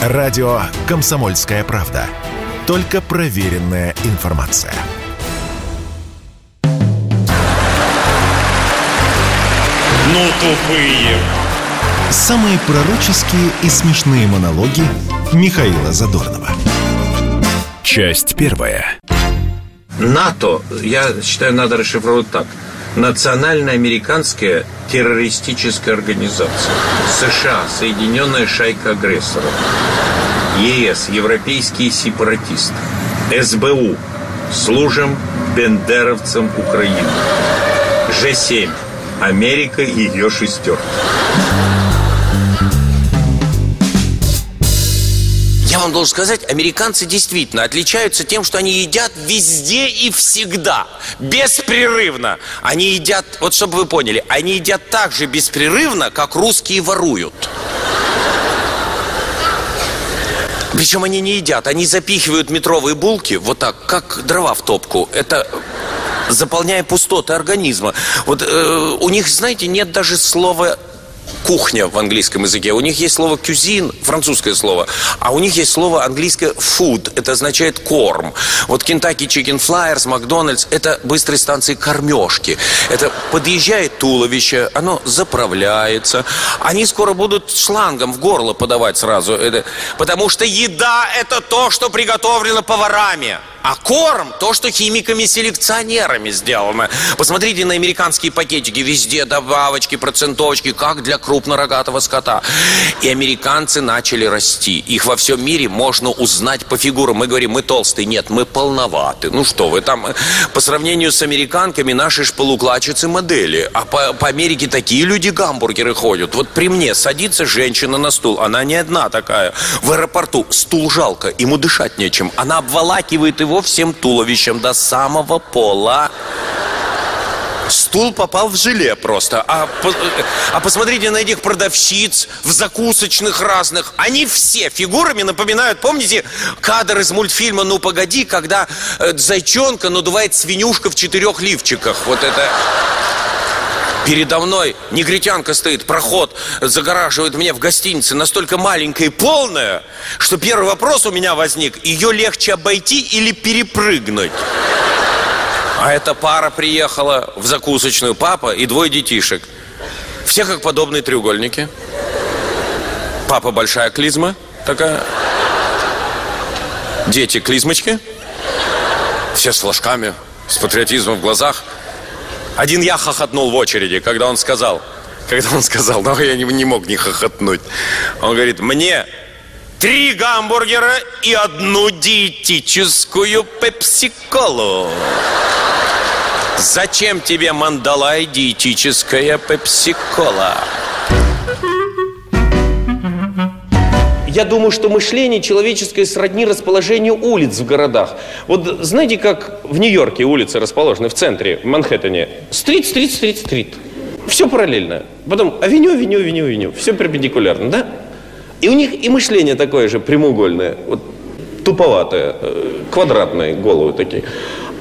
Радио «Комсомольская правда». Только проверенная информация. Ну, тупые. Самые пророческие и смешные монологи Михаила Задорнова. Часть первая. НАТО, я считаю, надо расшифровать так. Национальная американская террористическая организация. США, Соединенная шайка агрессоров. ЕС, европейские сепаратисты. СБУ, служим бендеровцам Украины. Ж7, Америка и ее шестерка. Я вам должен сказать, американцы действительно отличаются тем, что они едят везде и всегда, беспрерывно. Они едят, вот чтобы вы поняли, они едят так же беспрерывно, как русские воруют. Причем они не едят, они запихивают метровые булки вот так, как дрова в топку. Это заполняя пустоты организма. Вот э, у них, знаете, нет даже слова кухня в английском языке. У них есть слово кюзин, французское слово, а у них есть слово английское food, это означает корм. Вот Kentucky Chicken Flyers, Макдональдс, это быстрые станции кормежки. Это подъезжает туловище, оно заправляется. Они скоро будут шлангом в горло подавать сразу. Это, потому что еда это то, что приготовлено поварами. А корм – то, что химиками-селекционерами сделано. Посмотрите на американские пакетики. Везде добавочки, процентовочки, как для крупнорогатого скота. И американцы начали расти. Их во всем мире можно узнать по фигурам. Мы говорим, мы толстые. Нет, мы полноваты. Ну что вы там, по сравнению с американками, наши ж полуклачицы модели. А по, по Америке такие люди гамбургеры ходят. Вот при мне садится женщина на стул. Она не одна такая. В аэропорту стул жалко, ему дышать нечем. Она обволакивает его всем туловищем до самого пола. Стул попал в желе просто. А, по- а посмотрите на этих продавщиц в закусочных разных. Они все фигурами напоминают, помните, кадр из мультфильма «Ну, погоди», когда э, зайчонка надувает свинюшка в четырех лифчиках. Вот это... Передо мной негритянка стоит, проход загораживает мне в гостинице настолько маленькая и полная, что первый вопрос у меня возник, ее легче обойти или перепрыгнуть? А эта пара приехала в закусочную, папа и двое детишек. Все как подобные треугольники. Папа большая клизма такая. Дети клизмочки. Все с флажками, с патриотизмом в глазах. Один я хохотнул в очереди, когда он сказал, когда он сказал, но я не, не мог не хохотнуть. Он говорит, мне три гамбургера и одну диетическую пепси-колу. Зачем тебе мандалай диетическая пепси-кола? Я думаю, что мышление человеческое сродни расположению улиц в городах. Вот знаете, как в Нью-Йорке улицы расположены в центре, в Манхэттене? Стрит, стрит, стрит, стрит. Все параллельно. Потом авеню, авеню, авеню, авеню. Все перпендикулярно, да? И у них и мышление такое же прямоугольное, вот туповатое, э, квадратные головы такие.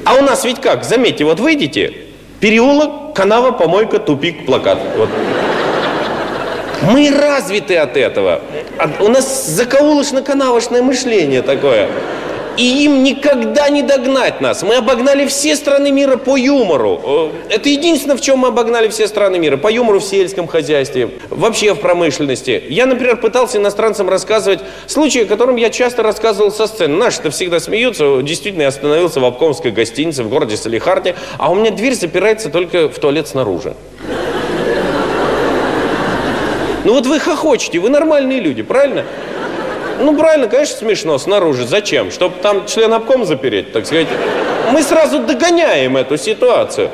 А у нас ведь как? Заметьте, вот выйдете, переулок, канава, помойка, тупик, плакат. Вот. Мы развиты от этого. У нас закоулочно-канавочное мышление такое. И им никогда не догнать нас. Мы обогнали все страны мира по юмору. Э, Это единственное, в чем мы обогнали все страны мира. По юмору в сельском хозяйстве, вообще в промышленности. Я, например, пытался иностранцам рассказывать случаи, о котором я часто рассказывал со сцены. Наши-то всегда смеются. Действительно, я остановился в обкомской гостинице в городе Салихарде, а у меня дверь запирается только в туалет снаружи. Ну вот вы хохочете, вы нормальные люди, правильно? Ну, правильно, конечно, смешно снаружи. Зачем? Чтобы там член обком запереть, так сказать. Мы сразу догоняем эту ситуацию.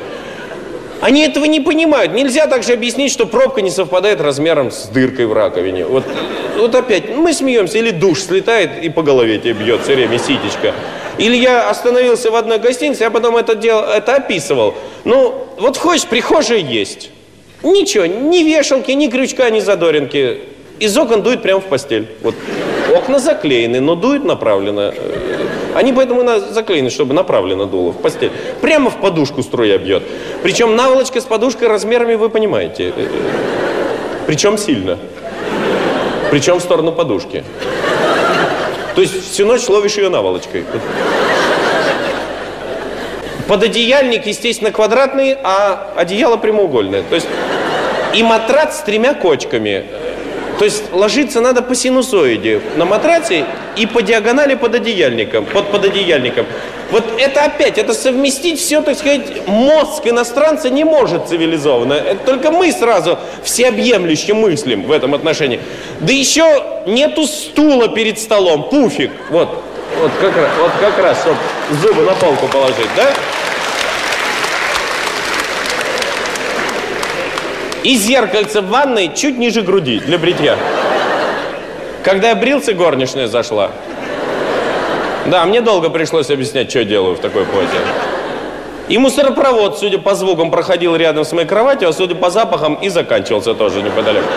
Они этого не понимают. Нельзя также объяснить, что пробка не совпадает размером с дыркой в раковине. Вот, вот опять, мы смеемся, или душ слетает и по голове тебе бьет все время ситечка. Или я остановился в одной гостинице, я потом это, делал, это описывал. Ну, вот входишь, прихожая есть. Ничего, ни вешалки, ни крючка, ни задоринки. Из окон дует прямо в постель. Вот окна заклеены, но дует направленно. Они поэтому на- заклеены, чтобы направленно дуло в постель. Прямо в подушку струя бьет. Причем наволочка с подушкой размерами вы понимаете. Причем сильно. Причем в сторону подушки. То есть всю ночь ловишь ее наволочкой. Пододеяльник, естественно, квадратный, а одеяло прямоугольное. То есть и матрац с тремя кочками. То есть ложиться надо по синусоиде на матраце и по диагонали под одеяльником, под пододеяльником. Вот это опять, это совместить все, так сказать, мозг иностранца не может цивилизованно. Это только мы сразу всеобъемлюще мыслим в этом отношении. Да еще нету стула перед столом, пуфик. Вот, вот как раз, вот как раз, чтобы зубы на полку положить, да? И зеркальце в ванной чуть ниже груди для бритья. Когда я брился, горничная зашла. Да, мне долго пришлось объяснять, что я делаю в такой позе. И мусоропровод, судя по звукам, проходил рядом с моей кроватью, а судя по запахам, и заканчивался тоже неподалеку.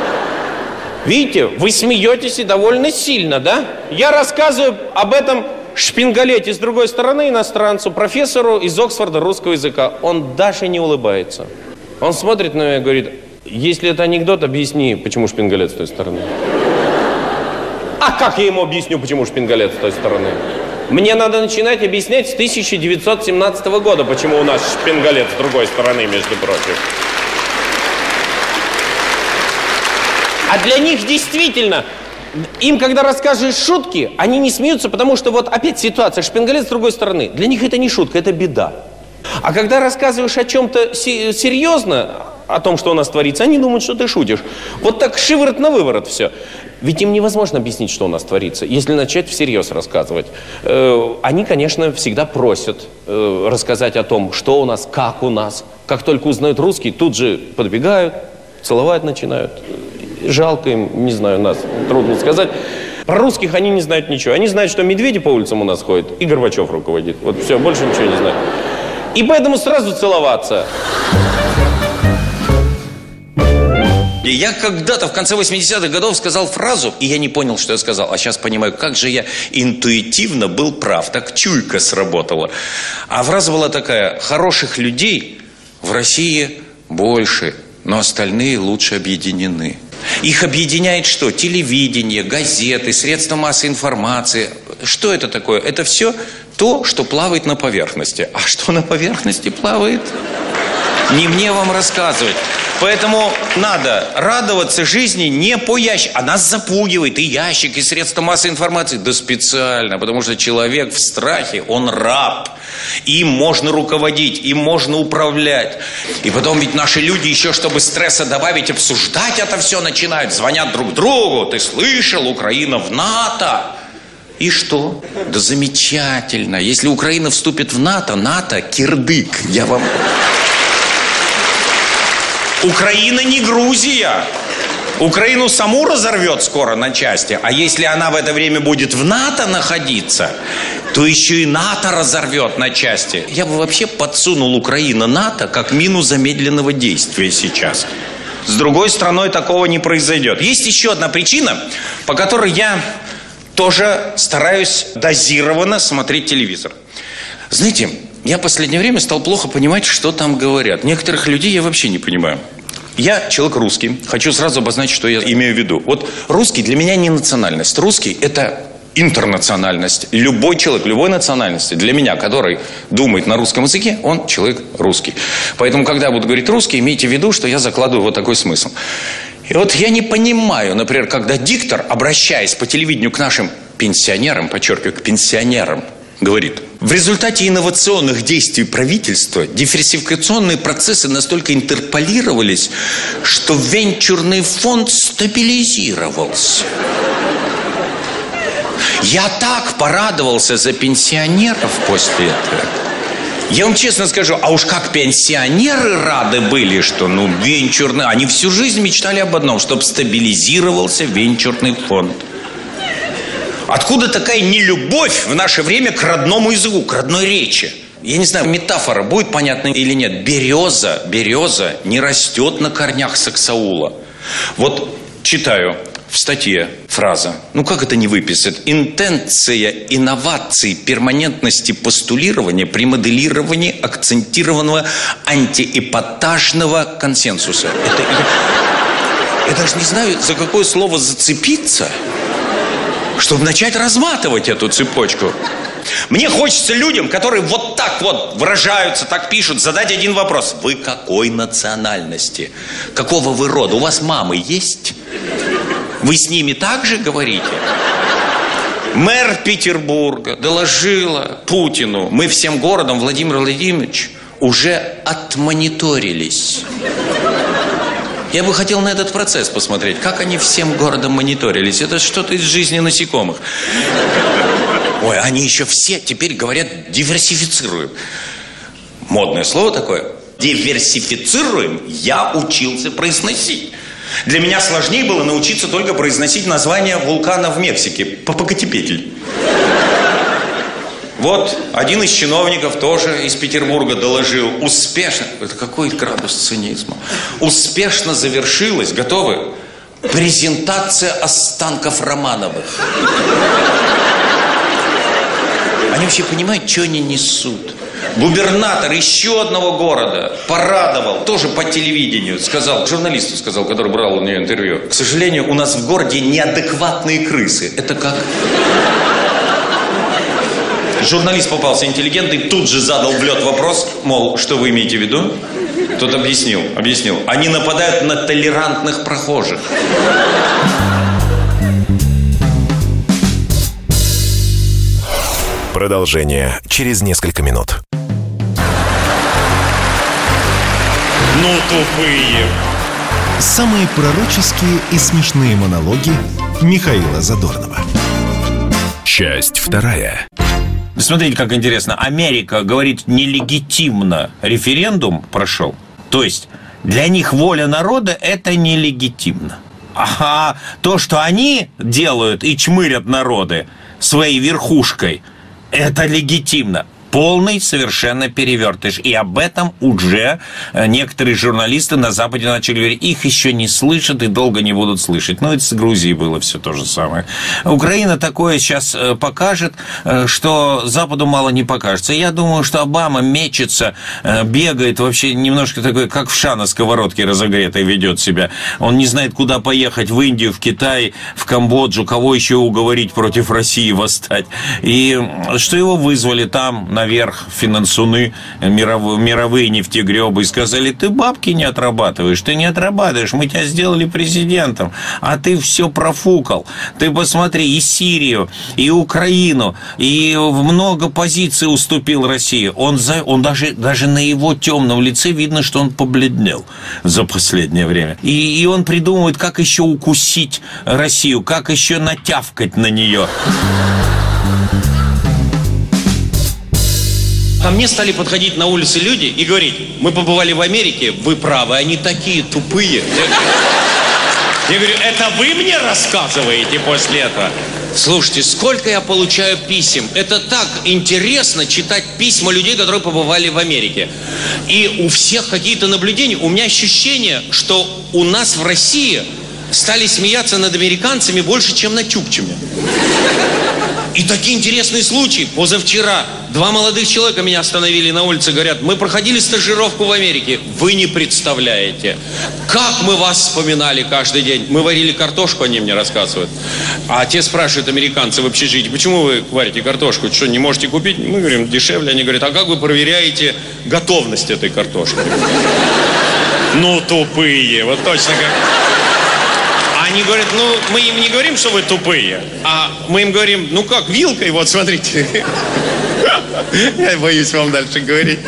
Видите, вы смеетесь и довольно сильно, да? Я рассказываю об этом шпингалете с другой стороны иностранцу, профессору из Оксфорда русского языка. Он даже не улыбается. Он смотрит на меня и говорит, если это анекдот, объясни, почему шпингалет с той стороны. А как я ему объясню, почему шпингалет с той стороны? Мне надо начинать объяснять с 1917 года, почему у нас шпингалет с другой стороны, между прочим. А для них действительно, им, когда рассказываешь шутки, они не смеются, потому что вот опять ситуация, шпингалет с другой стороны. Для них это не шутка, это беда. А когда рассказываешь о чем-то серьезно, о том, что у нас творится, они думают, что ты шутишь. Вот так шиворот на выворот все. Ведь им невозможно объяснить, что у нас творится, если начать всерьез рассказывать. Э, они, конечно, всегда просят э, рассказать о том, что у нас, как у нас. Как только узнают русский, тут же подбегают, целовать начинают. Жалко им, не знаю, нас, трудно сказать. Про русских они не знают ничего. Они знают, что медведи по улицам у нас ходят, и Горбачев руководит. Вот все, больше ничего не знают. И поэтому сразу целоваться. Я когда-то в конце 80-х годов сказал фразу, и я не понял, что я сказал, а сейчас понимаю, как же я интуитивно был прав, так чуйка сработала. А фраза была такая, хороших людей в России больше, но остальные лучше объединены. Их объединяет что? Телевидение, газеты, средства массовой информации. Что это такое? Это все то, что плавает на поверхности. А что на поверхности плавает? Не мне вам рассказывать. Поэтому надо радоваться жизни не по ящику. А нас запугивает и ящик, и средства массовой информации. Да специально, потому что человек в страхе, он раб. Им можно руководить, им можно управлять. И потом ведь наши люди еще, чтобы стресса добавить, обсуждать это все начинают. Звонят друг другу. Ты слышал, Украина в НАТО. И что? Да замечательно. Если Украина вступит в НАТО, НАТО кирдык. Я вам... Украина не Грузия. Украину саму разорвет скоро на части, а если она в это время будет в НАТО находиться, то еще и НАТО разорвет на части. Я бы вообще подсунул Украину НАТО как мину замедленного действия сейчас. С другой стороной такого не произойдет. Есть еще одна причина, по которой я тоже стараюсь дозированно смотреть телевизор. Знаете, я в последнее время стал плохо понимать, что там говорят. Некоторых людей я вообще не понимаю. Я человек русский. Хочу сразу обозначить, что я имею в виду. Вот русский для меня не национальность. Русский – это интернациональность. Любой человек, любой национальности, для меня, который думает на русском языке, он человек русский. Поэтому, когда я буду говорить русский, имейте в виду, что я закладываю вот такой смысл. И вот я не понимаю, например, когда диктор, обращаясь по телевидению к нашим пенсионерам, подчеркиваю, к пенсионерам, говорит, в результате инновационных действий правительства диверсификационные процессы настолько интерполировались, что венчурный фонд стабилизировался. Я так порадовался за пенсионеров после этого. Я вам честно скажу, а уж как пенсионеры рады были, что ну венчурный... Они всю жизнь мечтали об одном, чтобы стабилизировался венчурный фонд. Откуда такая нелюбовь в наше время к родному языку, к родной речи? Я не знаю, метафора будет понятна или нет. Береза, береза не растет на корнях саксаула. Вот читаю в статье фраза. Ну как это не выписать? Интенция инноваций, перманентности постулирования при моделировании акцентированного антиэпатажного консенсуса. Это, я, я даже не знаю, за какое слово зацепиться – чтобы начать разматывать эту цепочку. Мне хочется людям, которые вот так вот выражаются, так пишут, задать один вопрос. Вы какой национальности? Какого вы рода? У вас мамы есть? Вы с ними так же говорите? Мэр Петербурга доложила Путину, мы всем городом, Владимир Владимирович, уже отмониторились. Я бы хотел на этот процесс посмотреть, как они всем городом мониторились. Это что-то из жизни насекомых. Ой, они еще все теперь говорят диверсифицируем. Модное слово такое. Диверсифицируем я учился произносить. Для меня сложнее было научиться только произносить название вулкана в Мексике. Попокотепетель. Вот один из чиновников тоже из Петербурга доложил. Успешно. Это какой градус цинизма? Успешно завершилась. Готовы? Презентация останков Романовых. Они вообще понимают, что они несут? Губернатор еще одного города порадовал, тоже по телевидению, сказал, журналисту сказал, который брал у нее интервью, к сожалению, у нас в городе неадекватные крысы. Это как? Журналист попался интеллигентный, тут же задал в лед вопрос, мол, что вы имеете в виду? Тот объяснил, объяснил. Они нападают на толерантных прохожих. Продолжение через несколько минут. Ну, тупые. Самые пророческие и смешные монологи Михаила Задорнова. Часть вторая. Смотрите, как интересно. Америка говорит, нелегитимно референдум прошел. То есть для них воля народа – это нелегитимно. А то, что они делают и чмырят народы своей верхушкой – это легитимно полный совершенно перевертыш. И об этом уже э, некоторые журналисты на Западе начали говорить. Их еще не слышат и долго не будут слышать. Ну, это с Грузией было все то же самое. Украина такое сейчас э, покажет, э, что Западу мало не покажется. Я думаю, что Обама мечется, бегает вообще немножко такой, как в ша на сковородке разогретой ведет себя. Он не знает, куда поехать, в Индию, в Китай, в Камбоджу, кого еще уговорить против России восстать. И что его вызвали там, наверх финансуны, мировые, мировые нефтегребы, и сказали, ты бабки не отрабатываешь, ты не отрабатываешь, мы тебя сделали президентом, а ты все профукал. Ты посмотри, и Сирию, и Украину, и много позиций уступил России. Он, за, он даже, даже на его темном лице видно, что он побледнел за последнее время. И, и он придумывает, как еще укусить Россию, как еще натявкать на нее. Ко мне стали подходить на улице люди и говорить, мы побывали в Америке, вы правы, они такие тупые. Я говорю, это вы мне рассказываете после этого? Слушайте, сколько я получаю писем. Это так интересно читать письма людей, которые побывали в Америке. И у всех какие-то наблюдения. У меня ощущение, что у нас в России стали смеяться над американцами больше, чем над чукчами. И такие интересные случаи. Позавчера два молодых человека меня остановили на улице, говорят, мы проходили стажировку в Америке. Вы не представляете, как мы вас вспоминали каждый день. Мы варили картошку, они мне рассказывают. А те спрашивают американцы в общежитии, почему вы варите картошку? Что, не можете купить? Мы говорим, дешевле. Они говорят, а как вы проверяете готовность этой картошки? Ну, тупые, вот точно как... Они говорят, ну, мы им не говорим, что вы тупые, а мы им говорим, ну как, вилкой, вот, смотрите. Я боюсь вам дальше говорить.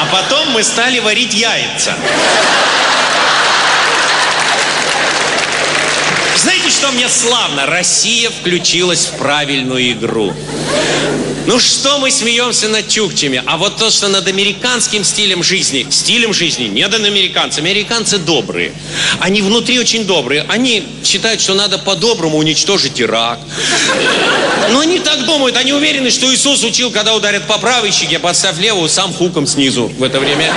А потом мы стали варить яйца. Знаете, что мне славно? Россия включилась в правильную игру. Ну что мы смеемся над чукчами? А вот то, что над американским стилем жизни, стилем жизни, не над американцами. Американцы добрые. Они внутри очень добрые. Они считают, что надо по-доброму уничтожить Ирак. Но они так думают. Они уверены, что Иисус учил, когда ударят по правой щеке, подставь левую, сам хуком снизу в это время.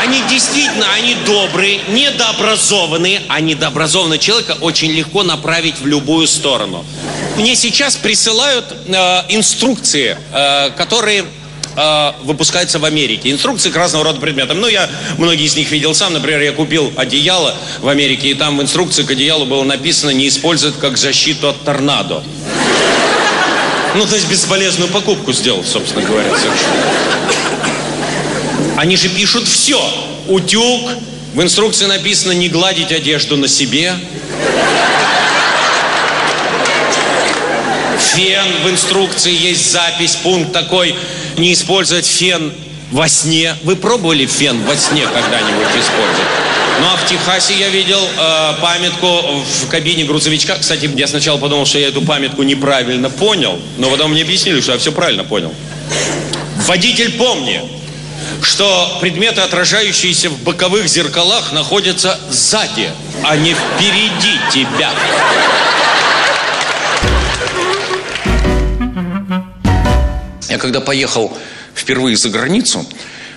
Они действительно, они добрые, недообразованные. А недообразованного человека очень легко направить в любую сторону. Мне сейчас присылают э, инструкции, э, которые э, выпускаются в Америке. Инструкции к разного рода предметам. Ну, я многие из них видел сам. Например, я купил одеяло в Америке, и там в инструкции к одеялу было написано «не использовать как защиту от торнадо». Ну, то есть бесполезную покупку сделал, собственно говоря, совершенно. Они же пишут все. Утюг, в инструкции написано не гладить одежду на себе. Фен в инструкции есть запись, пункт такой, не использовать фен во сне. Вы пробовали фен во сне когда-нибудь использовать? Ну а в Техасе я видел э, памятку в кабине грузовичка. Кстати, я сначала подумал, что я эту памятку неправильно понял, но потом мне объяснили, что я все правильно понял. Водитель, помни, что предметы, отражающиеся в боковых зеркалах, находятся сзади, а не впереди тебя. Я когда поехал впервые за границу,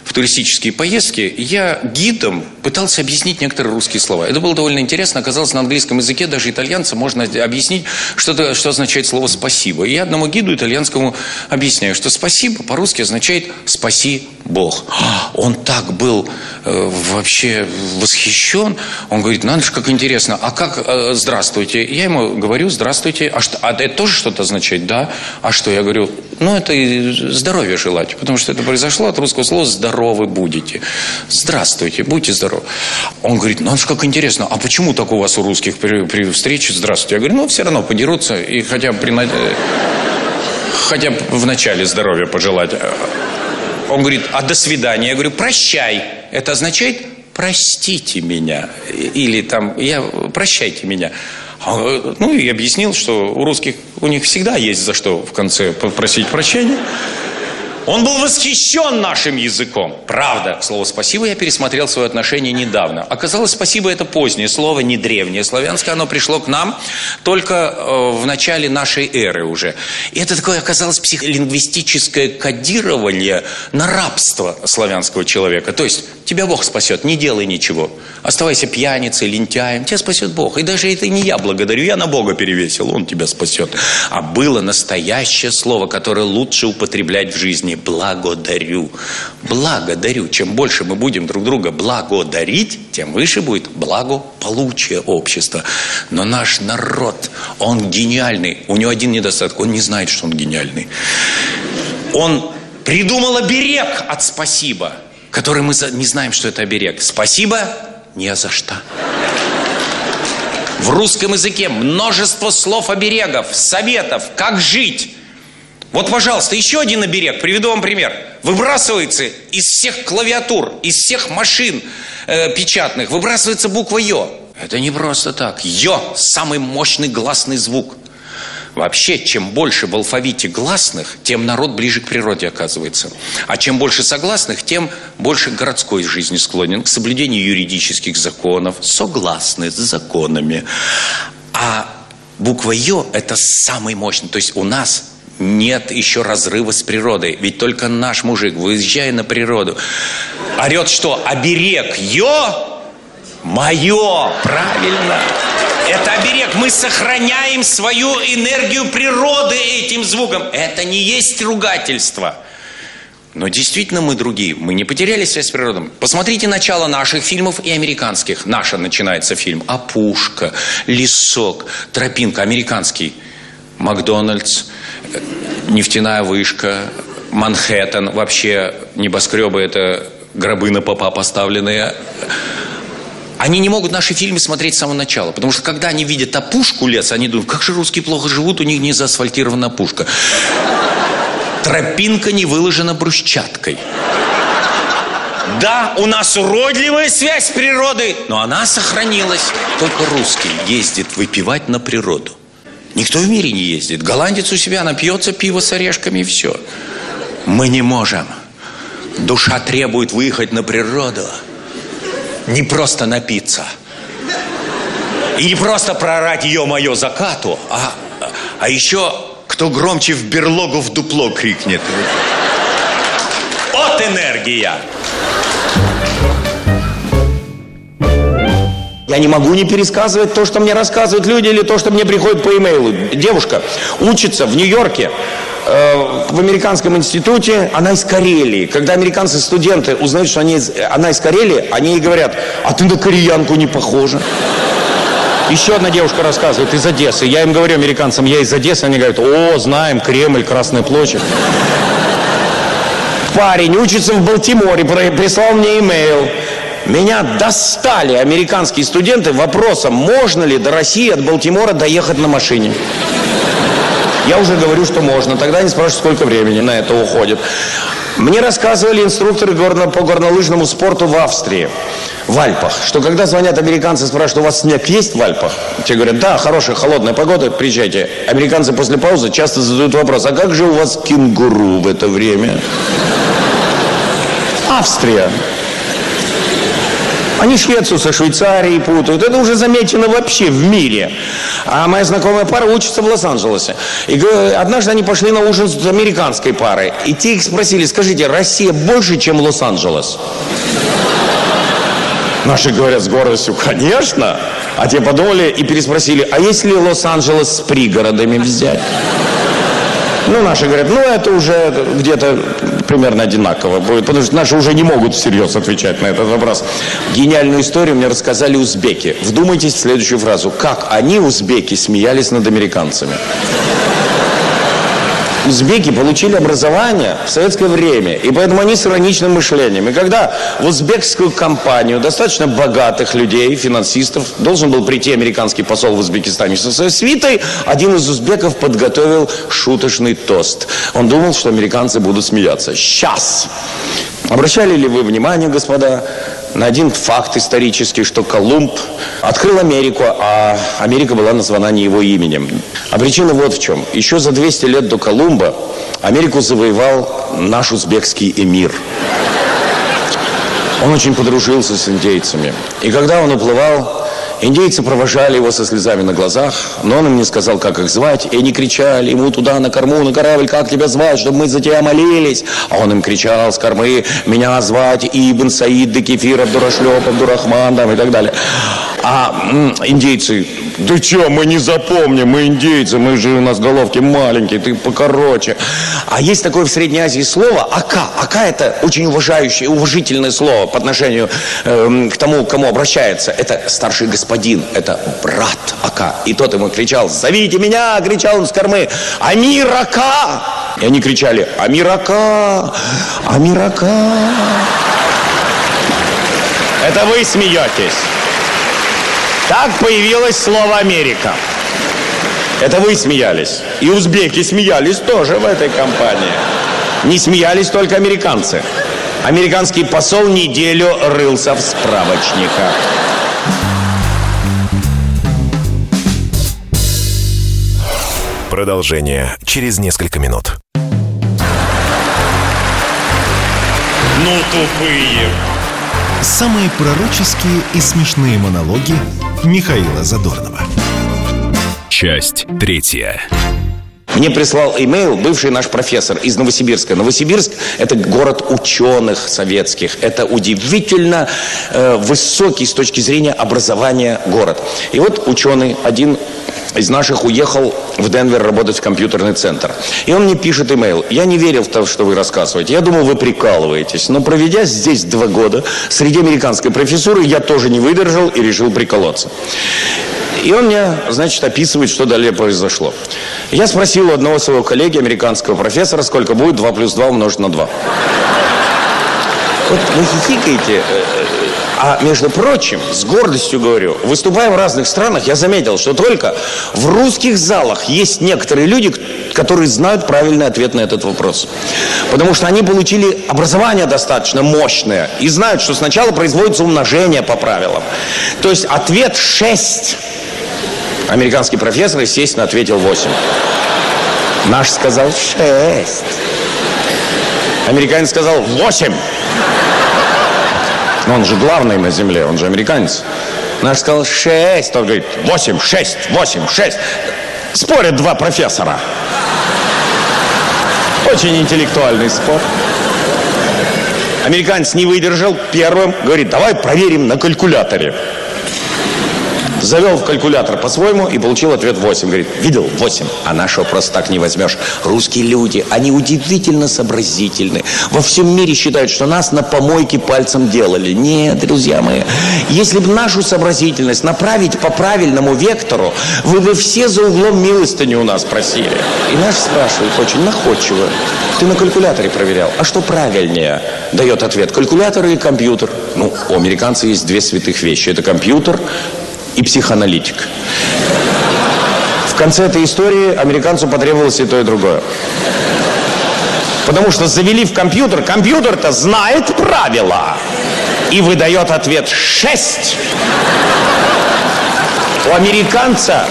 в туристические поездки, я гидом пытался объяснить некоторые русские слова. Это было довольно интересно. Оказалось, на английском языке даже итальянцам можно объяснить, что, что означает слово «спасибо». И я одному гиду итальянскому объясняю, что «спасибо» по-русски означает «спаси Бог». Он так был э, вообще восхищен. Он говорит, надо же, как интересно. А как э, «здравствуйте»? Я ему говорю «здравствуйте». А, что, а это тоже что-то означает? Да. А что? Я говорю, ну, это здоровья желать. Потому что это произошло от русского слова «здоровье» здоровы будете. Здравствуйте, будьте здоровы. Он говорит, ну как интересно, а почему так у вас у русских при, при встрече здравствуйте? Я говорю, ну все равно подерутся и хотя бы, при, хотя бы в начале здоровья пожелать. Он говорит, а до свидания. Я говорю, прощай. Это означает простите меня. Или там, я, прощайте меня. Ну и объяснил, что у русских, у них всегда есть за что в конце попросить прощения. Он был восхищен нашим языком. Правда, к слову «спасибо» я пересмотрел свое отношение недавно. Оказалось, «спасибо» — это позднее слово, не древнее славянское. Оно пришло к нам только э, в начале нашей эры уже. И это такое оказалось психолингвистическое кодирование на рабство славянского человека. То есть тебя Бог спасет, не делай ничего. Оставайся пьяницей, лентяем, тебя спасет Бог. И даже это не я благодарю, я на Бога перевесил, Он тебя спасет. А было настоящее слово, которое лучше употреблять в жизни благодарю. Благодарю. Чем больше мы будем друг друга благодарить, тем выше будет благополучие общества. Но наш народ, он гениальный. У него один недостаток. Он не знает, что он гениальный. Он придумал оберег от спасибо, который мы не знаем, что это оберег. Спасибо не за что. В русском языке множество слов оберегов, советов, как жить. Вот, пожалуйста, еще один оберег. Приведу вам пример. Выбрасывается из всех клавиатур, из всех машин э, печатных, выбрасывается буква «ё». Это не просто так. «Ё» – самый мощный гласный звук. Вообще, чем больше в алфавите гласных, тем народ ближе к природе оказывается. А чем больше согласных, тем больше городской жизни склонен к соблюдению юридических законов, согласны с законами. А буква «ё» – это самый мощный. То есть у нас нет еще разрыва с природой. Ведь только наш мужик, выезжая на природу, орет что? Оберег ее, мое. Правильно. Это оберег. Мы сохраняем свою энергию природы этим звуком. Это не есть ругательство. Но действительно мы другие. Мы не потеряли связь с природой. Посмотрите начало наших фильмов и американских. Наша начинается фильм. Опушка, лесок, тропинка, американский. Макдональдс, нефтяная вышка, Манхэттен, вообще небоскребы это гробы на попа поставленные. Они не могут наши фильмы смотреть с самого начала, потому что когда они видят опушку леса, они думают, как же русские плохо живут, у них не заасфальтирована опушка. Тропинка не выложена брусчаткой. Да, у нас уродливая связь с природой, но она сохранилась. Только русский ездит выпивать на природу. Никто в мире не ездит. Голландец у себя напьется пиво с орешками и все. Мы не можем. Душа требует выехать на природу. Не просто напиться. И не просто прорать ее мое закату, а, а еще кто громче в берлогу в дупло крикнет. От энергия! Я не могу не пересказывать то, что мне рассказывают люди, или то, что мне приходит по имейлу. Девушка учится в Нью-Йорке, э, в американском институте, она из Карелии. Когда американцы студенты узнают, что они из, она из Карелии, они ей говорят, а ты на кореянку не похожа. Еще одна девушка рассказывает из Одессы. Я им говорю, американцам, я из Одессы. Они говорят, о, знаем, Кремль, Красная площадь. Парень учится в Балтиморе, прислал мне имейл. Меня достали американские студенты вопросом, можно ли до России от Балтимора доехать на машине. Я уже говорю, что можно. Тогда они спрашивают, сколько времени на это уходит. Мне рассказывали инструкторы по горнолыжному спорту в Австрии, в Альпах, что когда звонят американцы, спрашивают, у вас снег есть в Альпах? Те говорят, да, хорошая холодная погода, приезжайте. Американцы после паузы часто задают вопрос, а как же у вас кенгуру в это время? Австрия. Они Швецию со Швейцарией путают. Это уже замечено вообще в мире. А моя знакомая пара учится в Лос-Анджелесе. И однажды они пошли на ужин с американской парой. И те их спросили, скажите, Россия больше, чем Лос-Анджелес? Наши говорят с гордостью, конечно. А те подумали и переспросили, а если Лос-Анджелес с пригородами взять? Ну, наши говорят, ну, это уже где-то примерно одинаково будет, потому что наши уже не могут всерьез отвечать на этот вопрос. Гениальную историю мне рассказали узбеки. Вдумайтесь в следующую фразу. Как они, узбеки, смеялись над американцами узбеки получили образование в советское время, и поэтому они с ироничным мышлением. И когда в узбекскую компанию достаточно богатых людей, финансистов, должен был прийти американский посол в Узбекистане со своей свитой, один из узбеков подготовил шуточный тост. Он думал, что американцы будут смеяться. Сейчас! Обращали ли вы внимание, господа, на один факт исторический, что Колумб открыл Америку, а Америка была названа не его именем. А причина вот в чем. Еще за 200 лет до Колумба Америку завоевал наш узбекский эмир. Он очень подружился с индейцами. И когда он уплывал, Индейцы провожали его со слезами на глазах, но он им не сказал, как их звать, и они кричали ему туда на корму, на корабль, как тебя звать, чтобы мы за тебя молились. А он им кричал с кормы, меня звать Ибн Саид, Декефир, Абдурашлеп, Абдурахман, там, и так далее. А индейцы, да что, мы не запомним, мы индейцы, мы же у нас головки маленькие, ты покороче. А есть такое в Средней Азии слово «ака». «Ака» это очень уважающее, уважительное слово по отношению э, к тому, к кому обращается. Это старший господин, это брат Ака. И тот ему кричал «Зовите меня!» кричал он с кормы «Амир Ака!» И они кричали «Амир Ака! Амир Ака!» Это вы смеетесь. Так появилось слово «Америка». Это вы смеялись. И узбеки смеялись тоже в этой компании. Не смеялись только американцы. Американский посол неделю рылся в справочниках. Продолжение через несколько минут. Ну, тупые. Самые пророческие и смешные монологи Михаила Задорнова. Часть третья. Мне прислал имейл бывший наш профессор из Новосибирска. Новосибирск – это город ученых советских. Это удивительно э, высокий с точки зрения образования город. И вот ученый, один из наших уехал в Денвер работать в компьютерный центр. И он мне пишет имейл. Я не верил в то, что вы рассказываете. Я думал, вы прикалываетесь. Но проведя здесь два года, среди американской профессуры, я тоже не выдержал и решил приколоться. И он мне, значит, описывает, что далее произошло. Я спросил у одного своего коллеги, американского профессора, сколько будет 2 плюс 2 умножить на 2. Вот вы хихикаете, э, а между прочим, с гордостью говорю, выступая в разных странах, я заметил, что только в русских залах есть некоторые люди, которые знают правильный ответ на этот вопрос. Потому что они получили образование достаточно мощное и знают, что сначала производится умножение по правилам. То есть ответ 6. Американский профессор, естественно, ответил 8. Наш сказал 6. Американец сказал 8. Но он же главный на земле, он же американец. Наш сказал шесть, тот говорит восемь, шесть, восемь, шесть. Спорят два профессора. Очень интеллектуальный спор. Американец не выдержал первым, говорит, давай проверим на калькуляторе. Завел в калькулятор по-своему и получил ответ 8. Говорит, видел? 8. А нашего просто так не возьмешь. Русские люди, они удивительно сообразительны. Во всем мире считают, что нас на помойке пальцем делали. Нет, друзья мои. Если бы нашу сообразительность направить по правильному вектору, вы бы все за углом милостыни у нас просили. И наш спрашивает очень находчиво. Ты на калькуляторе проверял. А что правильнее? Дает ответ. Калькулятор или компьютер? Ну, у американцев есть две святых вещи. Это компьютер и психоаналитик. В конце этой истории американцу потребовалось и то, и другое. Потому что завели в компьютер, компьютер-то знает правила и выдает ответ 6. У американца,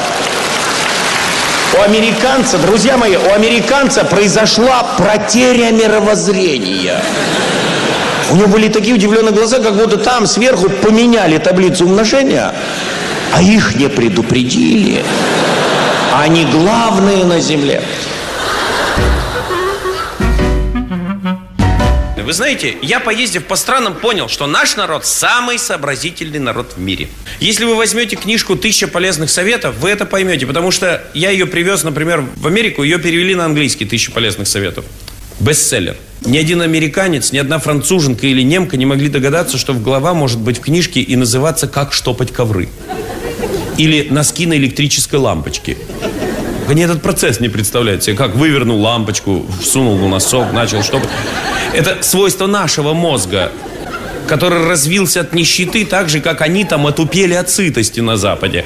у американца, друзья мои, у американца произошла потеря мировоззрения. У него были такие удивленные глаза, как будто там сверху поменяли таблицу умножения, а их не предупредили. Они главные на земле. Вы знаете, я, поездив по странам, понял, что наш народ самый сообразительный народ в мире. Если вы возьмете книжку «Тысяча полезных советов», вы это поймете, потому что я ее привез, например, в Америку, ее перевели на английский «Тысяча полезных советов». Бестселлер. Ни один американец, ни одна француженка или немка не могли догадаться, что в глава может быть в книжке и называться «Как штопать ковры». Или «Носки на электрической лампочке». Они этот процесс не представляют себе, как вывернул лампочку, всунул в носок, начал штопать. Это свойство нашего мозга, который развился от нищеты так же, как они там отупели от сытости на Западе.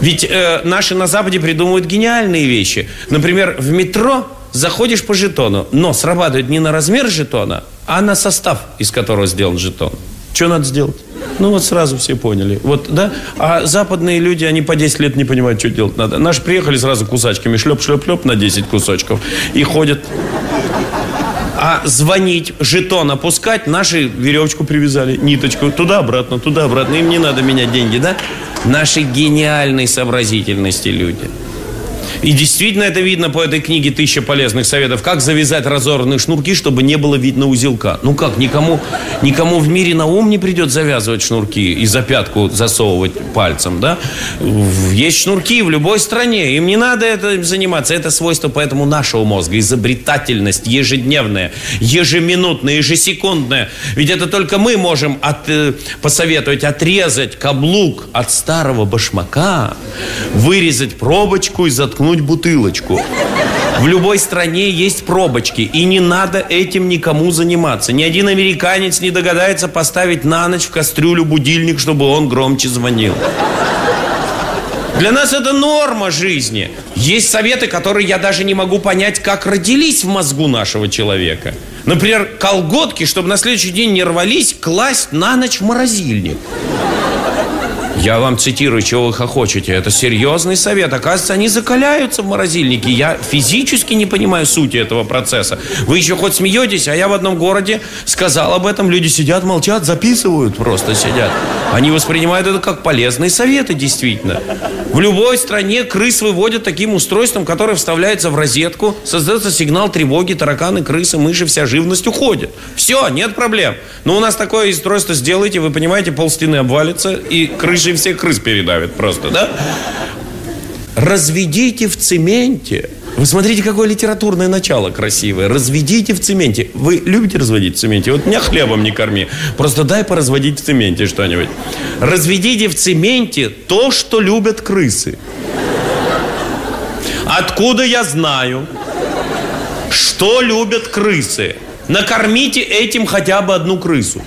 Ведь э, наши на Западе придумывают гениальные вещи. Например, в метро заходишь по жетону, но срабатывает не на размер жетона, а на состав, из которого сделан жетон. Что надо сделать? Ну вот сразу все поняли. Вот, да? А западные люди, они по 10 лет не понимают, что делать надо. Наши приехали сразу кусачками, шлеп-шлеп-шлеп на 10 кусочков. И ходят а звонить, жетон опускать, наши веревочку привязали, ниточку, туда-обратно, туда-обратно. Им не надо менять деньги, да? Наши гениальной сообразительности люди. И действительно это видно по этой книге «Тысяча полезных советов». Как завязать разорванные шнурки, чтобы не было видно узелка. Ну как, никому, никому в мире на ум не придет завязывать шнурки и за пятку засовывать пальцем, да? Есть шнурки в любой стране. Им не надо этим заниматься. Это свойство поэтому нашего мозга. Изобретательность ежедневная, ежеминутная, ежесекундная. Ведь это только мы можем от, э, посоветовать отрезать каблук от старого башмака, вырезать пробочку и заткнуть заткнуть бутылочку. В любой стране есть пробочки, и не надо этим никому заниматься. Ни один американец не догадается поставить на ночь в кастрюлю будильник, чтобы он громче звонил. Для нас это норма жизни. Есть советы, которые я даже не могу понять, как родились в мозгу нашего человека. Например, колготки, чтобы на следующий день не рвались, класть на ночь в морозильник. Я вам цитирую, чего вы хохочете. Это серьезный совет. Оказывается, они закаляются в морозильнике. Я физически не понимаю сути этого процесса. Вы еще хоть смеетесь, а я в одном городе сказал об этом. Люди сидят, молчат, записывают, просто сидят. Они воспринимают это как полезные советы, действительно. В любой стране крыс выводят таким устройством, которое вставляется в розетку, создается сигнал тревоги, тараканы, крысы, мыши, вся живность уходит. Все, нет проблем. Но у нас такое устройство сделайте, вы понимаете, пол стены обвалится, и крыша же всех крыс передавит просто, да? Разведите в цементе. Вы смотрите, какое литературное начало красивое. Разведите в цементе. Вы любите разводить в цементе? Вот меня хлебом не корми. Просто дай поразводить в цементе что-нибудь. Разведите в цементе то, что любят крысы. Откуда я знаю, что любят крысы? Накормите этим хотя бы одну крысу.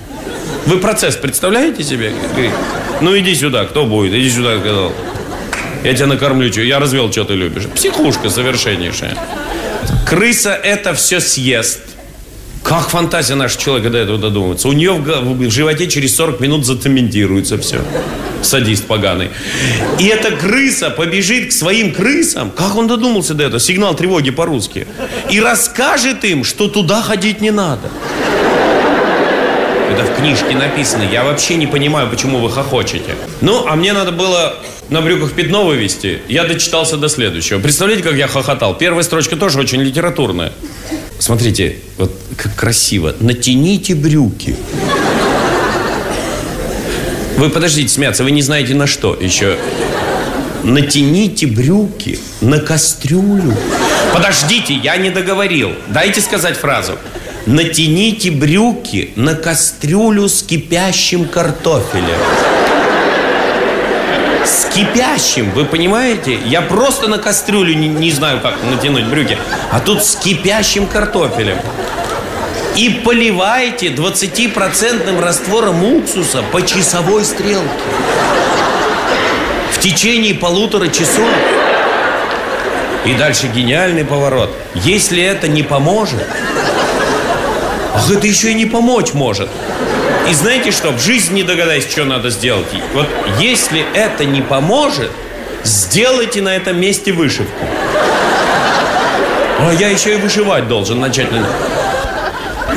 Вы процесс представляете себе? Ну иди сюда, кто будет? Иди сюда, сказал. Я тебя накормлю, что? Я развел, что ты любишь. Психушка совершеннейшая. Крыса это все съест. Как фантазия нашего человека до этого додумывается. У нее в, животе через 40 минут зацементируется все. Садист поганый. И эта крыса побежит к своим крысам. Как он додумался до этого? Сигнал тревоги по-русски. И расскажет им, что туда ходить не надо. Это в книжке написано. Я вообще не понимаю, почему вы хохочете. Ну, а мне надо было на брюках пятно вывести. Я дочитался до следующего. Представляете, как я хохотал? Первая строчка тоже очень литературная. Смотрите, вот как красиво. Натяните брюки. Вы подождите смеяться, вы не знаете на что еще. Натяните брюки на кастрюлю. Подождите, я не договорил. Дайте сказать фразу. Натяните брюки на кастрюлю с кипящим картофелем. С кипящим, вы понимаете? Я просто на кастрюлю не, не знаю, как натянуть брюки. А тут с кипящим картофелем. И поливаете 20% раствором уксуса по часовой стрелке. В течение полутора часов. И дальше гениальный поворот. Если это не поможет, ах, это еще и не помочь может. И знаете что, в жизни не догадаюсь, что надо сделать. Вот если это не поможет, сделайте на этом месте вышивку. А я еще и вышивать должен начать.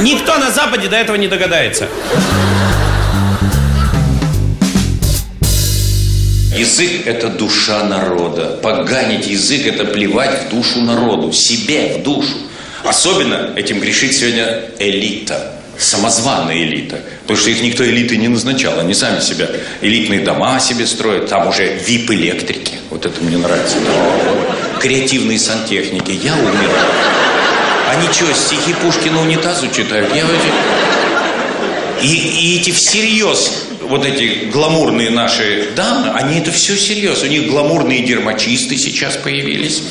Никто на Западе до этого не догадается. Язык – это душа народа. Поганить язык – это плевать в душу народу, себе в душу. Особенно этим грешит сегодня элита, самозваная элита. Потому что их никто элиты не назначал. Они сами себя, элитные дома себе строят. Там уже вип-электрики. Вот это мне нравится. Креативные сантехники. Я умираю. Они что, стихи Пушкина унитазу читают? Я... И, и эти всерьез вот эти гламурные наши дамы, они это все серьезно. У них гламурные дермачисты сейчас появились.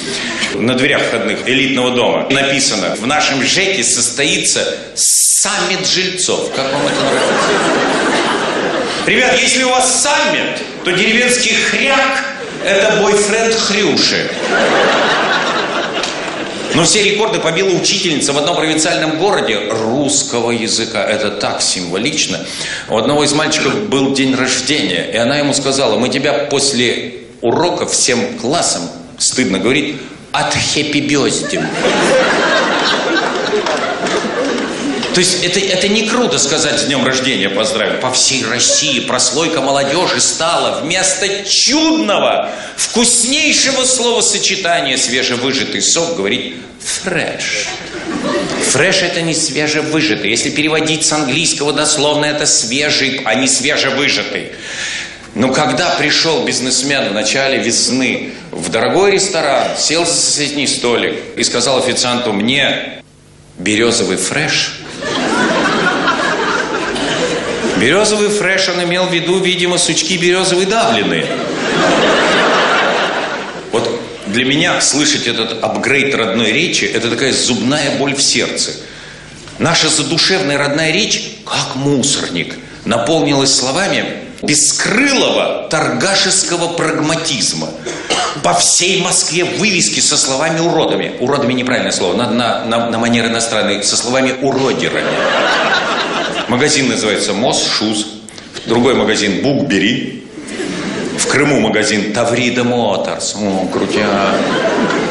На дверях входных элитного дома написано, в нашем ЖЭКе состоится саммит жильцов. Как вам это нравится? Ребят, если у вас саммит, то деревенский хряк – это бойфренд Хрюши. Но все рекорды побила учительница в одном провинциальном городе русского языка. Это так символично. У одного из мальчиков был день рождения, и она ему сказала, мы тебя после уроков всем классом, стыдно говорить, от хэппи-бёздим. То есть это, это не круто сказать с днем рождения поздравить. По всей России прослойка молодежи стала вместо чудного, вкуснейшего словосочетания свежевыжатый сок говорить фреш. Фреш это не свежевыжатый. Если переводить с английского дословно, это свежий, а не свежевыжатый. Но когда пришел бизнесмен в начале весны в дорогой ресторан, сел за соседний столик и сказал официанту, мне березовый фреш – Березовый фреш он имел в виду, видимо, сучки березовые давленные. Вот для меня слышать этот апгрейд родной речи – это такая зубная боль в сердце. Наша задушевная родная речь, как мусорник, наполнилась словами бескрылого торгашеского прагматизма. По всей Москве вывески со словами уродами. Уродами неправильное слово, надо на, на, на манер иностранный, со словами уродерами. Магазин называется Мос Шуз. Другой магазин Букбери. В Крыму магазин Таврида Моторс. О, крутя.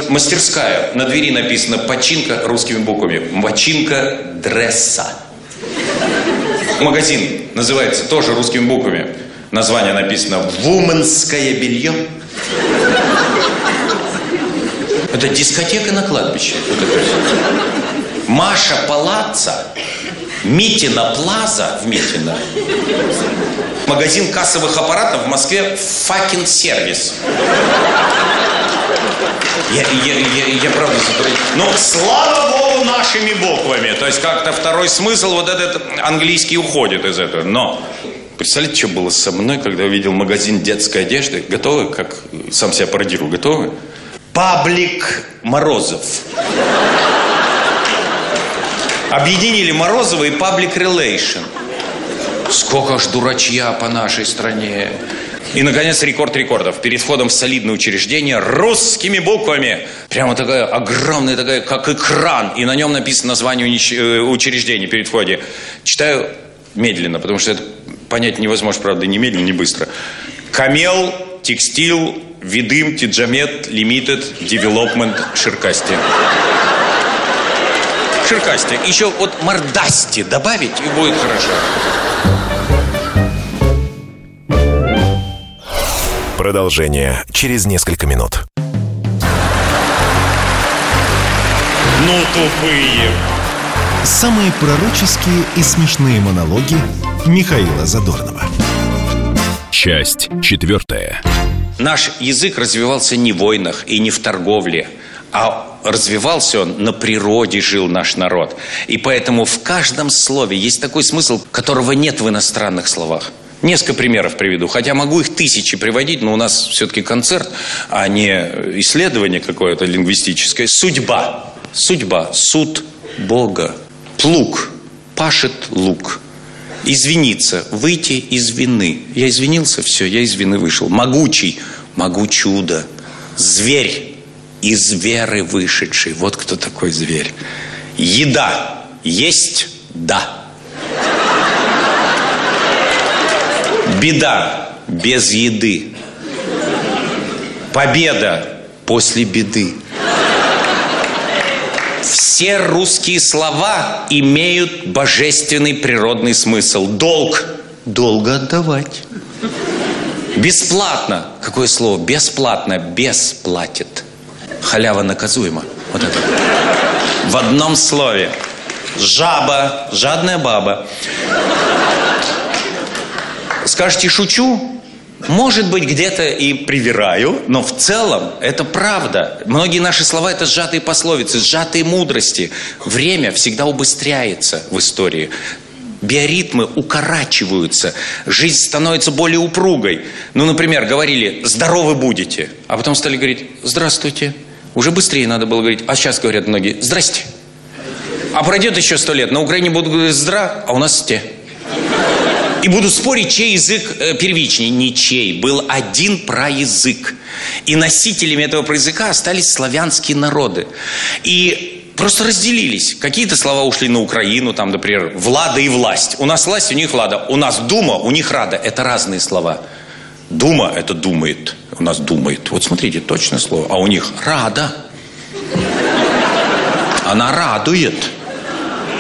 Мастерская. На двери написано «Починка» русскими буквами. «Починка дресса». Магазин называется тоже русскими буквами. Название написано «Вуменское белье». Это дискотека на кладбище. Вот это. Маша Палаца Митина Плаза в Митино. Магазин кассовых аппаратов в Москве «Факин сервис». Я, я, я, я правда затруднен. Но слава богу нашими буквами. То есть как-то второй смысл вот этот английский уходит из этого. Но представляете, что было со мной, когда увидел магазин детской одежды? Готовы? Как сам себя пародирую. Готовы? Паблик Морозов. Объединили Морозова и Public Relation. Сколько ж дурачья по нашей стране. И, наконец, рекорд рекордов. Перед входом в солидное учреждение русскими буквами. Прямо такая огромная, такая, как экран. И на нем написано название э, учреждения перед входом. Читаю медленно, потому что это понять невозможно, правда, ни медленно, ни быстро. Камел, текстил, видым, тиджамет, лимитед, девелопмент, ширкасти. Ширкасти. Еще вот мордасти добавить, и будет хорошо. Продолжение через несколько минут. Ну, тупые. Самые пророческие и смешные монологи Михаила Задорнова. Часть четвертая. Наш язык развивался не в войнах и не в торговле, а развивался он на природе, жил наш народ. И поэтому в каждом слове есть такой смысл, которого нет в иностранных словах. Несколько примеров приведу, хотя могу их тысячи приводить, но у нас все-таки концерт, а не исследование какое-то лингвистическое. Судьба. Судьба. Суд Бога. Плуг. Пашет лук. Извиниться. Выйти из вины. Я извинился, все, я из вины вышел. Могучий. Могу чудо. Зверь. Из веры вышедший. Вот кто такой зверь. Еда. Есть. Да. Беда без еды. Победа после беды. Все русские слова имеют божественный природный смысл. Долг. Долго отдавать. Бесплатно. Какое слово? Бесплатно. Бесплатит. Халява наказуема. Вот это. В одном слове. Жаба. Жадная баба. Скажете, шучу? Может быть, где-то и привираю, но в целом это правда. Многие наши слова – это сжатые пословицы, сжатые мудрости. Время всегда убыстряется в истории. Биоритмы укорачиваются, жизнь становится более упругой. Ну, например, говорили «здоровы будете», а потом стали говорить «здравствуйте». Уже быстрее надо было говорить, а сейчас говорят многие «здрасте». А пройдет еще сто лет, на Украине будут говорить «здра», а у нас «те». И буду спорить, чей язык э, первичнее. Ничей. Был один проязык. И носителями этого языка остались славянские народы. И просто разделились. Какие-то слова ушли на Украину, там, например, «влада» и «власть». У нас власть, у них «влада». У нас «дума», у них «рада». Это разные слова. «Дума» – это «думает». У нас «думает». Вот смотрите, точное слово. А у них «рада». Она радует.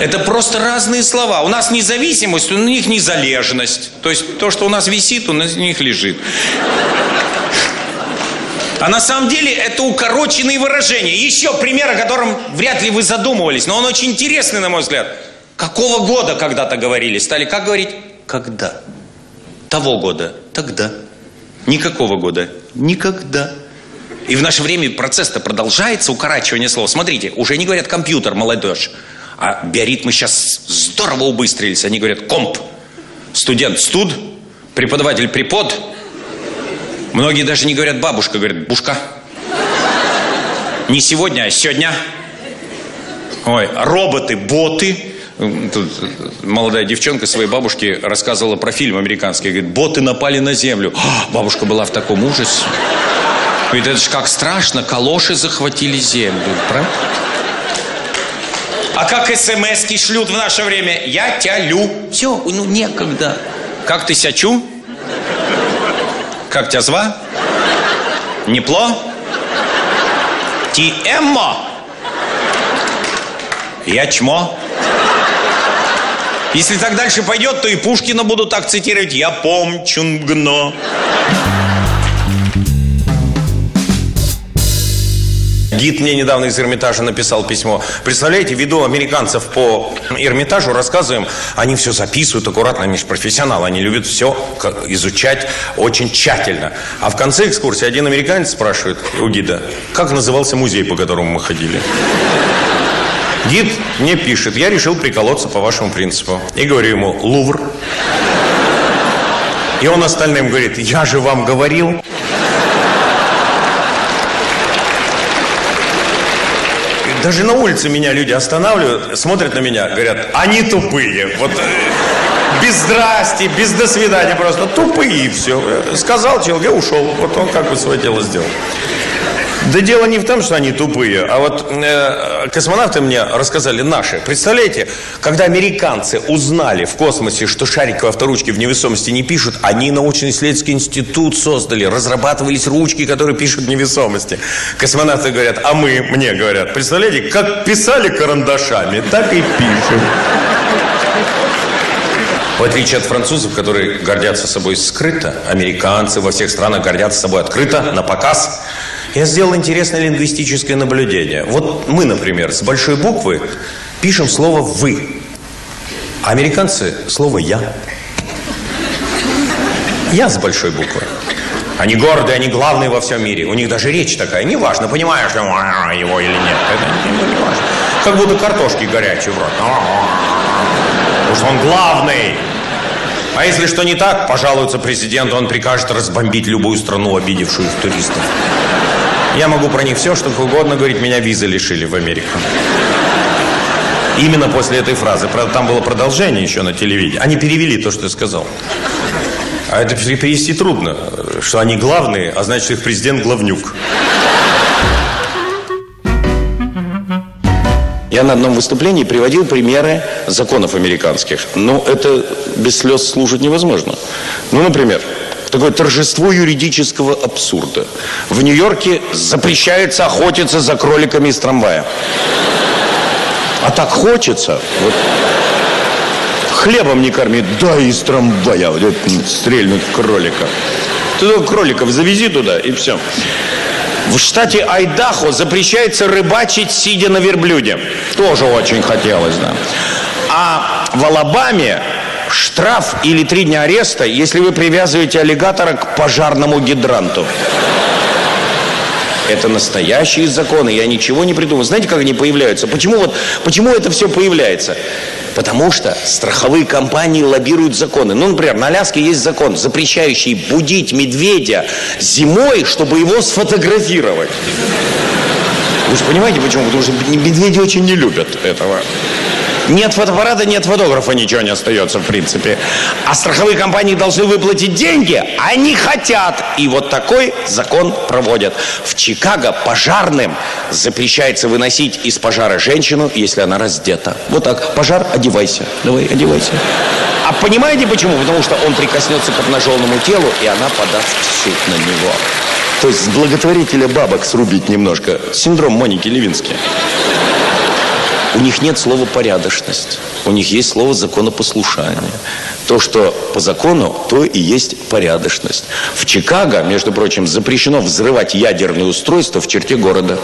Это просто разные слова. У нас независимость, у них незалежность. То есть то, что у нас висит, у них лежит. А на самом деле это укороченные выражения. Еще пример, о котором вряд ли вы задумывались, но он очень интересный, на мой взгляд. Какого года когда-то говорили? Стали как говорить? Когда. Того года. Тогда. Никакого года. Никогда. И в наше время процесс-то продолжается, укорачивание слов. Смотрите, уже не говорят компьютер, молодежь. А биоритмы сейчас здорово убыстрились. Они говорят комп, студент студ, преподаватель препод. Многие даже не говорят бабушка, говорят бушка. Не сегодня, а сегодня. Ой, роботы, боты. Тут молодая девчонка своей бабушке рассказывала про фильм американский. Говорит, боты напали на землю. А, бабушка была в таком ужасе. Ведь это же как страшно, калоши захватили землю. Правда? А как смс шлют в наше время? Я тялю. Все, ну некогда. Как ты сячу? Как тебя зва? Непло? Ти эммо? Я чмо? Если так дальше пойдет, то и Пушкина будут так цитировать. Я помчунгно. Гид мне недавно из Эрмитажа написал письмо. Представляете, веду американцев по Эрмитажу, рассказываем, они все записывают аккуратно, они же профессионалы, они любят все изучать очень тщательно. А в конце экскурсии один американец спрашивает у гида, как назывался музей, по которому мы ходили. Гид мне пишет, я решил приколоться по вашему принципу. И говорю ему, Лувр. И он остальным говорит, я же вам говорил. Даже на улице меня люди останавливают, смотрят на меня, говорят, они тупые. Вот э, без здрасти, без до свидания просто. Тупые все. Сказал человек, ушел. Вот он как бы свое дело сделал. Да дело не в том, что они тупые, а вот э, космонавты мне рассказали наши. Представляете, когда американцы узнали в космосе, что шариковые авторучки в невесомости не пишут, они научно-исследовательский институт создали, разрабатывались ручки, которые пишут в невесомости. Космонавты говорят, а мы, мне говорят, представляете, как писали карандашами, так и пишем. В отличие от французов, которые гордятся собой скрыто, американцы во всех странах гордятся собой открыто, на показ. Я сделал интересное лингвистическое наблюдение. Вот мы, например, с большой буквы пишем слово «вы», а американцы – слово «я». Я с большой буквы. Они гордые, они главные во всем мире. У них даже речь такая. Неважно, понимаешь ли его или нет. Это не, важно. Как будто картошки горячие в рот. Потому что он главный. А если что не так, пожалуется президенту, он прикажет разбомбить любую страну, обидевшую туристов. Я могу про них все, что угодно говорить, меня визы лишили в Америку. Именно после этой фразы. Правда, там было продолжение еще на телевидении. Они перевели то, что я сказал. А это перевести трудно, что они главные, а значит их президент главнюк. Я на одном выступлении приводил примеры законов американских. Но это без слез слушать невозможно. Ну, например, такое торжество юридического абсурда. В Нью-Йорке запрещается охотиться за кроликами из трамвая. А так хочется. Вот хлебом не корми, да из трамвая вот, стрельнуть в кролика. Ты кроликов завези туда и все. В штате Айдахо запрещается рыбачить, сидя на верблюде. Тоже очень хотелось, да. А в Алабаме штраф или три дня ареста, если вы привязываете аллигатора к пожарному гидранту. Это настоящие законы, я ничего не придумал. Знаете, как они появляются? Почему, вот, почему это все появляется? Потому что страховые компании лоббируют законы. Ну, например, на Аляске есть закон, запрещающий будить медведя зимой, чтобы его сфотографировать. Вы же понимаете, почему? Потому что медведи очень не любят этого. Нет фотоаппарата, нет фотографа, ничего не остается в принципе. А страховые компании должны выплатить деньги, они хотят. И вот такой закон проводят. В Чикаго пожарным запрещается выносить из пожара женщину, если она раздета. Вот так, пожар, одевайся. Давай, одевайся. А понимаете почему? Потому что он прикоснется к обнаженному телу, и она подаст в суд на него. То есть благотворителя бабок срубить немножко. Синдром Моники Левински. У них нет слова порядочность. У них есть слово законопослушание. То, что по закону, то и есть порядочность. В Чикаго, между прочим, запрещено взрывать ядерные устройства в черте города.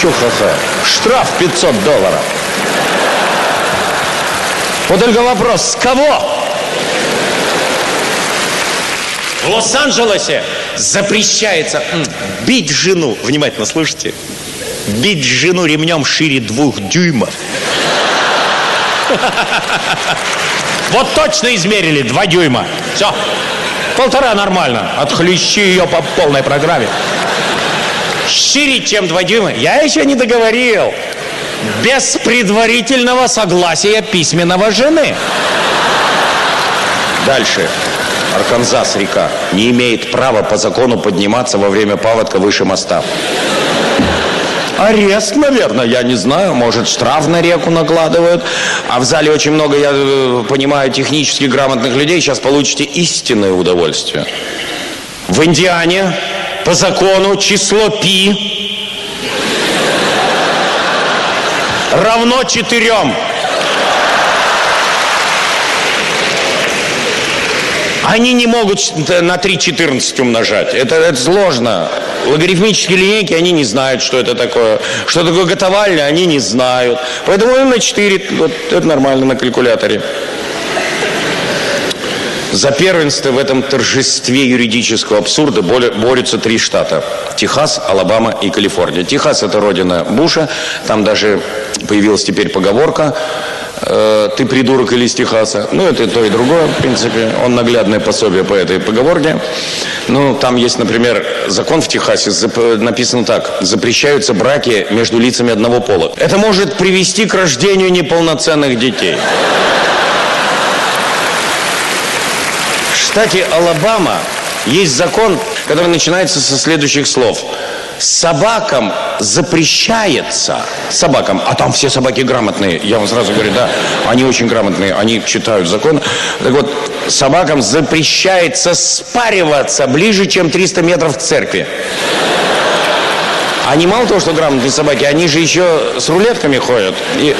Че ха-ха? Штраф 500 долларов. Вот только вопрос, с кого? В Лос-Анджелесе запрещается бить жену. Внимательно слушайте бить жену ремнем шире двух дюймов. Вот точно измерили два дюйма. Все. Полтора нормально. Отхлещи ее по полной программе. Шире, чем два дюйма. Я еще не договорил. Без предварительного согласия письменного жены. Дальше. Арканзас река не имеет права по закону подниматься во время паводка выше моста. Арест, наверное, я не знаю. Может, штраф на реку накладывают. А в зале очень много, я э, понимаю, технически грамотных людей. Сейчас получите истинное удовольствие. В Индиане по закону число пи равно четырем. Они не могут на 3,14 умножать. Это, это сложно. Логарифмические линейки, они не знают, что это такое. Что такое готовальня, они не знают. Поэтому на 4, вот это нормально на калькуляторе. За первенство в этом торжестве юридического абсурда борются три штата. Техас, Алабама и Калифорния. Техас – это родина Буша. Там даже появилась теперь поговорка Э, ты придурок или из Техаса. Ну, это и то, и другое, в принципе. Он наглядное пособие по этой поговорке. Ну, там есть, например, закон в Техасе, написано так. Запрещаются браки между лицами одного пола. Это может привести к рождению неполноценных детей. В штате Алабама есть закон, который начинается со следующих слов – собакам запрещается, собакам, а там все собаки грамотные, я вам сразу говорю, да, они очень грамотные, они читают закон. Так вот, собакам запрещается спариваться ближе, чем 300 метров к церкви. Они мало того, что грамотные собаки, они же еще с рулетками ходят. И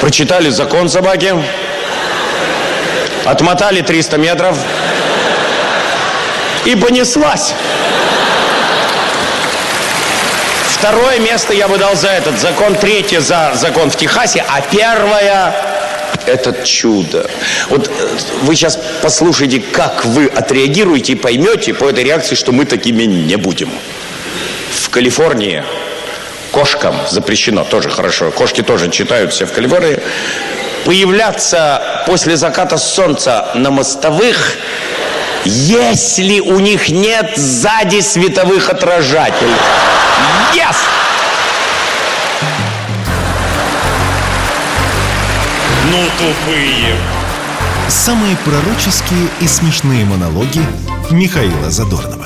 прочитали закон собаки, отмотали 300 метров и понеслась. Второе место я бы дал за этот закон, третье за закон в Техасе, а первое это чудо. Вот э, вы сейчас послушайте, как вы отреагируете и поймете по этой реакции, что мы такими не будем. В Калифорнии кошкам запрещено, тоже хорошо, кошки тоже читают все в Калифорнии, появляться после заката солнца на мостовых, если у них нет сзади световых отражателей. Yes! Ну, тупые. Самые пророческие и смешные монологи Михаила Задорнова.